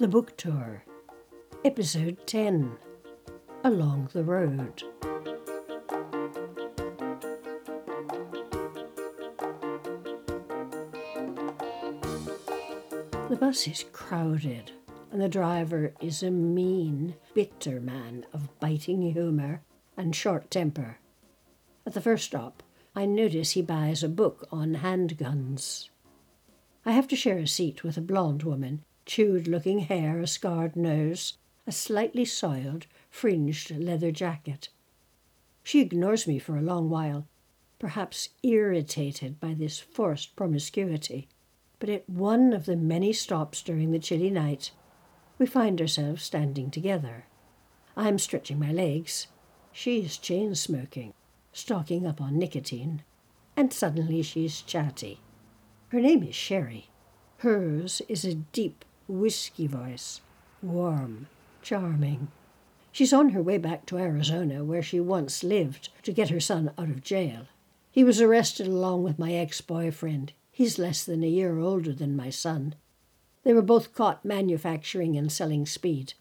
The Book Tour, Episode 10 Along the Road. The bus is crowded, and the driver is a mean, bitter man of biting humour and short temper. At the first stop, I notice he buys a book on handguns. I have to share a seat with a blonde woman, chewed looking hair, a scarred nose, a slightly soiled, fringed leather jacket. She ignores me for a long while, perhaps irritated by this forced promiscuity. But at one of the many stops during the chilly night, we find ourselves standing together. I'm stretching my legs. She's chain smoking, stocking up on nicotine, and suddenly she's chatty. Her name is Sherry. Hers is a deep whisky voice, warm, charming. She's on her way back to Arizona, where she once lived, to get her son out of jail. He was arrested along with my ex boyfriend. He's less than a year older than my son. They were both caught manufacturing and selling speed.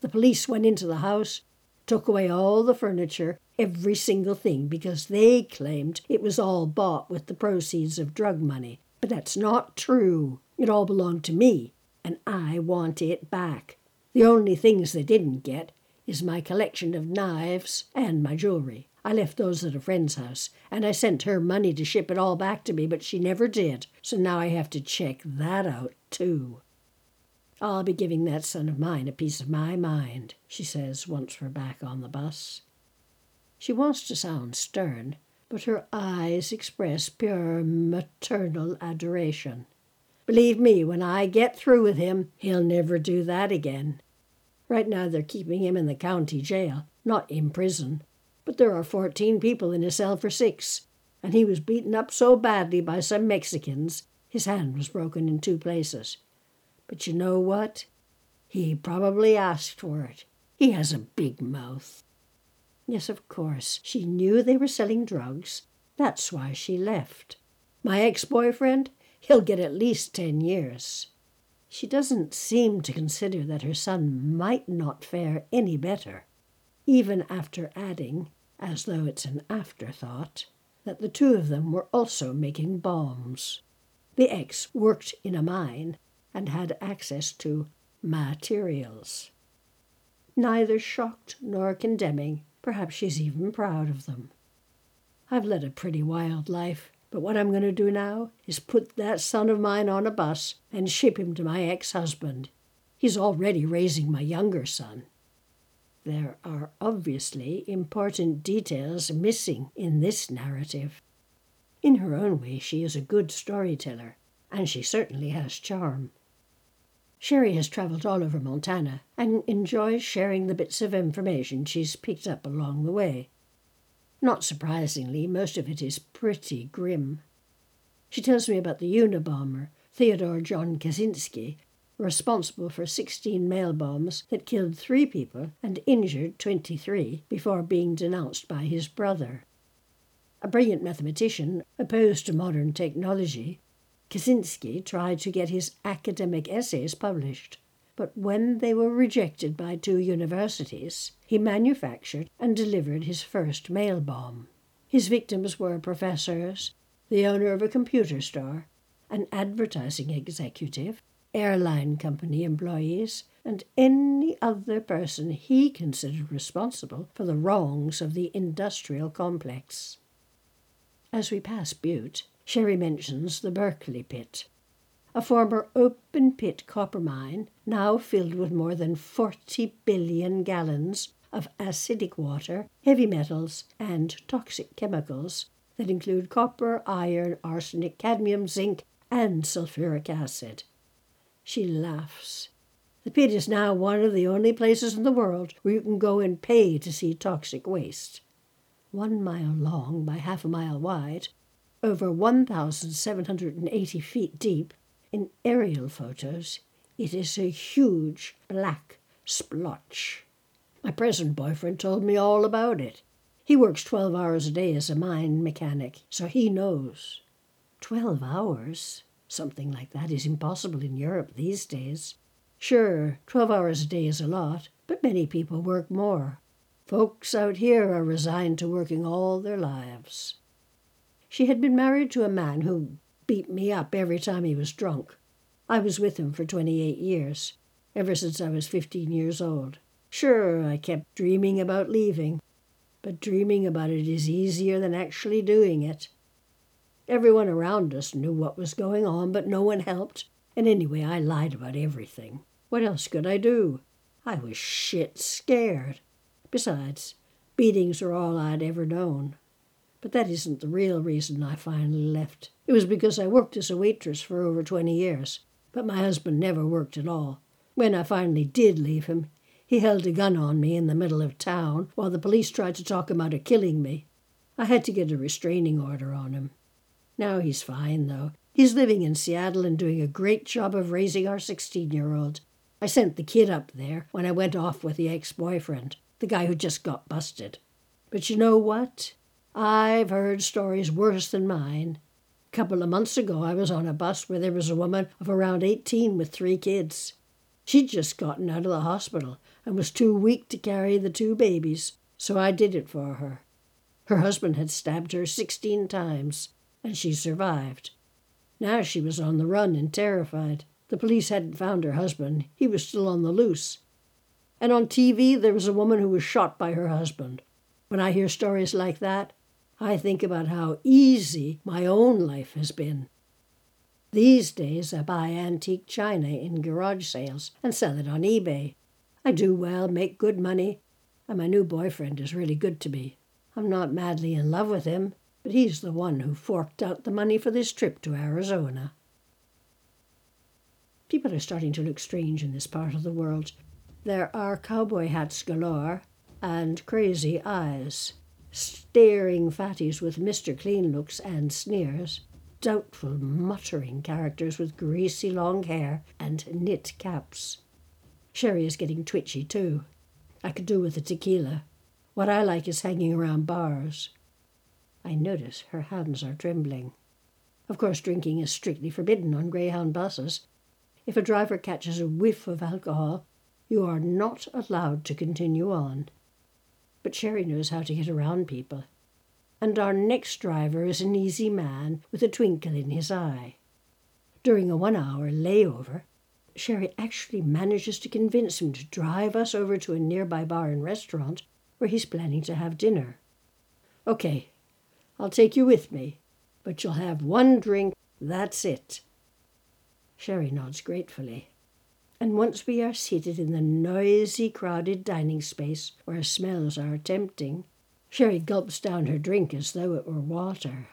The police went into the house, took away all the furniture, every single thing, because they claimed it was all bought with the proceeds of drug money. But that's not true. It all belonged to me, and I want it back. The only things they didn't get is my collection of knives and my jewelry. I left those at a friend's house, and I sent her money to ship it all back to me, but she never did, so now I have to check that out too. I'll be giving that son of mine a piece of my mind, she says once we're back on the bus. She wants to sound stern, but her eyes express pure maternal adoration. Believe me, when I get through with him, he'll never do that again. Right now they're keeping him in the county jail, not in prison, but there are fourteen people in a cell for six, and he was beaten up so badly by some Mexicans his hand was broken in two places. But you know what? He probably asked for it. He has a big mouth. Yes, of course, she knew they were selling drugs. That's why she left. My ex boyfriend, he'll get at least ten years. She doesn't seem to consider that her son might not fare any better even after adding, as though it's an afterthought, that the two of them were also making bombs. The ex worked in a mine and had access to materials. Neither shocked nor condemning, perhaps she's even proud of them. I've led a pretty wild life, but what I'm going to do now is put that son of mine on a bus and ship him to my ex husband. He's already raising my younger son. There are obviously important details missing in this narrative. In her own way, she is a good storyteller, and she certainly has charm. Sherry has travelled all over Montana and enjoys sharing the bits of information she's picked up along the way. Not surprisingly, most of it is pretty grim. She tells me about the Unabomber, Theodore John Kaczynski, responsible for 16 mail bombs that killed three people and injured 23 before being denounced by his brother. A brilliant mathematician opposed to modern technology, Kaczynski tried to get his academic essays published. But when they were rejected by two universities, he manufactured and delivered his first mail bomb. His victims were professors, the owner of a computer store, an advertising executive, airline company employees, and any other person he considered responsible for the wrongs of the industrial complex. As we pass Butte, Sherry mentions the Berkeley Pit, a former open pit copper mine now filled with more than 40 billion gallons of acidic water, heavy metals, and toxic chemicals that include copper, iron, arsenic, cadmium, zinc, and sulfuric acid. She laughs. The pit is now one of the only places in the world where you can go and pay to see toxic waste. One mile long by half a mile wide, over 1,780 feet deep, in aerial photos, it is a huge black splotch. My present boyfriend told me all about it. He works 12 hours a day as a mine mechanic, so he knows. 12 hours? Something like that is impossible in Europe these days. Sure, 12 hours a day is a lot, but many people work more. Folks out here are resigned to working all their lives. She had been married to a man who beat me up every time he was drunk. I was with him for 28 years, ever since I was 15 years old. Sure, I kept dreaming about leaving, but dreaming about it is easier than actually doing it. Everyone around us knew what was going on, but no one helped, and anyway, I lied about everything. What else could I do? I was shit scared. Besides, beatings are all I'd ever known. But that isn't the real reason I finally left. It was because I worked as a waitress for over 20 years, but my husband never worked at all. When I finally did leave him, he held a gun on me in the middle of town while the police tried to talk him out of killing me. I had to get a restraining order on him. Now he's fine, though. He's living in Seattle and doing a great job of raising our 16 year old. I sent the kid up there when I went off with the ex boyfriend the guy who just got busted. But you know what? I've heard stories worse than mine. A couple of months ago, I was on a bus where there was a woman of around 18 with three kids. She'd just gotten out of the hospital and was too weak to carry the two babies, so I did it for her. Her husband had stabbed her 16 times, and she survived. Now she was on the run and terrified. The police hadn't found her husband, he was still on the loose, and on TV, there was a woman who was shot by her husband. When I hear stories like that, I think about how easy my own life has been. These days, I buy antique china in garage sales and sell it on eBay. I do well, make good money, and my new boyfriend is really good to me. I'm not madly in love with him, but he's the one who forked out the money for this trip to Arizona. People are starting to look strange in this part of the world. There are cowboy hats galore and crazy eyes, staring fatties with Mr. Clean looks and sneers, doubtful, muttering characters with greasy long hair and knit caps. Sherry is getting twitchy too. I could do with a tequila. What I like is hanging around bars. I notice her hands are trembling. Of course, drinking is strictly forbidden on Greyhound buses. If a driver catches a whiff of alcohol, you are not allowed to continue on. But Sherry knows how to get around people. And our next driver is an easy man with a twinkle in his eye. During a one hour layover, Sherry actually manages to convince him to drive us over to a nearby bar and restaurant where he's planning to have dinner. Okay, I'll take you with me, but you'll have one drink, that's it. Sherry nods gratefully and once we are seated in the noisy, crowded dining space where smells are tempting, Sherry gulps down her drink as though it were water.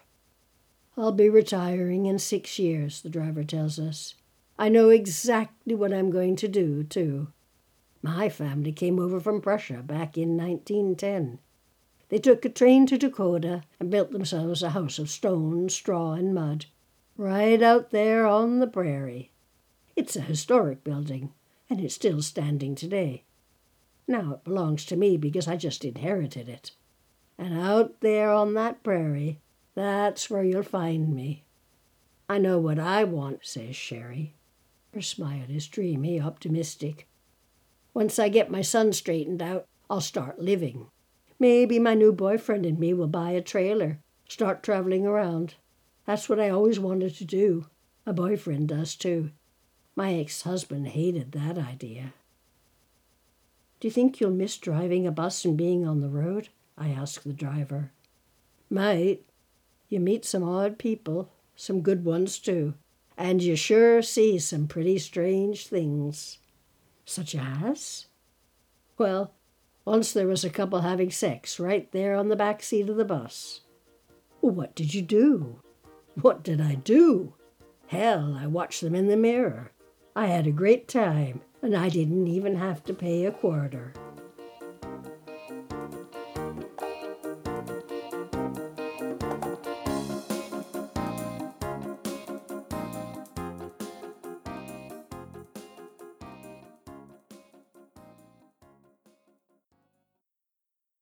I'll be retiring in six years, the driver tells us. I know exactly what I'm going to do, too. My family came over from Prussia back in 1910. They took a train to Dakota and built themselves a house of stone, straw, and mud, right out there on the prairie. It's a historic building, and it's still standing today. Now it belongs to me because I just inherited it. And out there on that prairie, that's where you'll find me. I know what I want, says Sherry. Her smile is dreamy, optimistic. Once I get my son straightened out, I'll start living. Maybe my new boyfriend and me will buy a trailer, start traveling around. That's what I always wanted to do. A boyfriend does too. My ex husband hated that idea. Do you think you'll miss driving a bus and being on the road? I asked the driver. Might. You meet some odd people, some good ones too, and you sure see some pretty strange things. Such as? Well, once there was a couple having sex right there on the back seat of the bus. What did you do? What did I do? Hell, I watched them in the mirror. I had a great time, and I didn't even have to pay a quarter.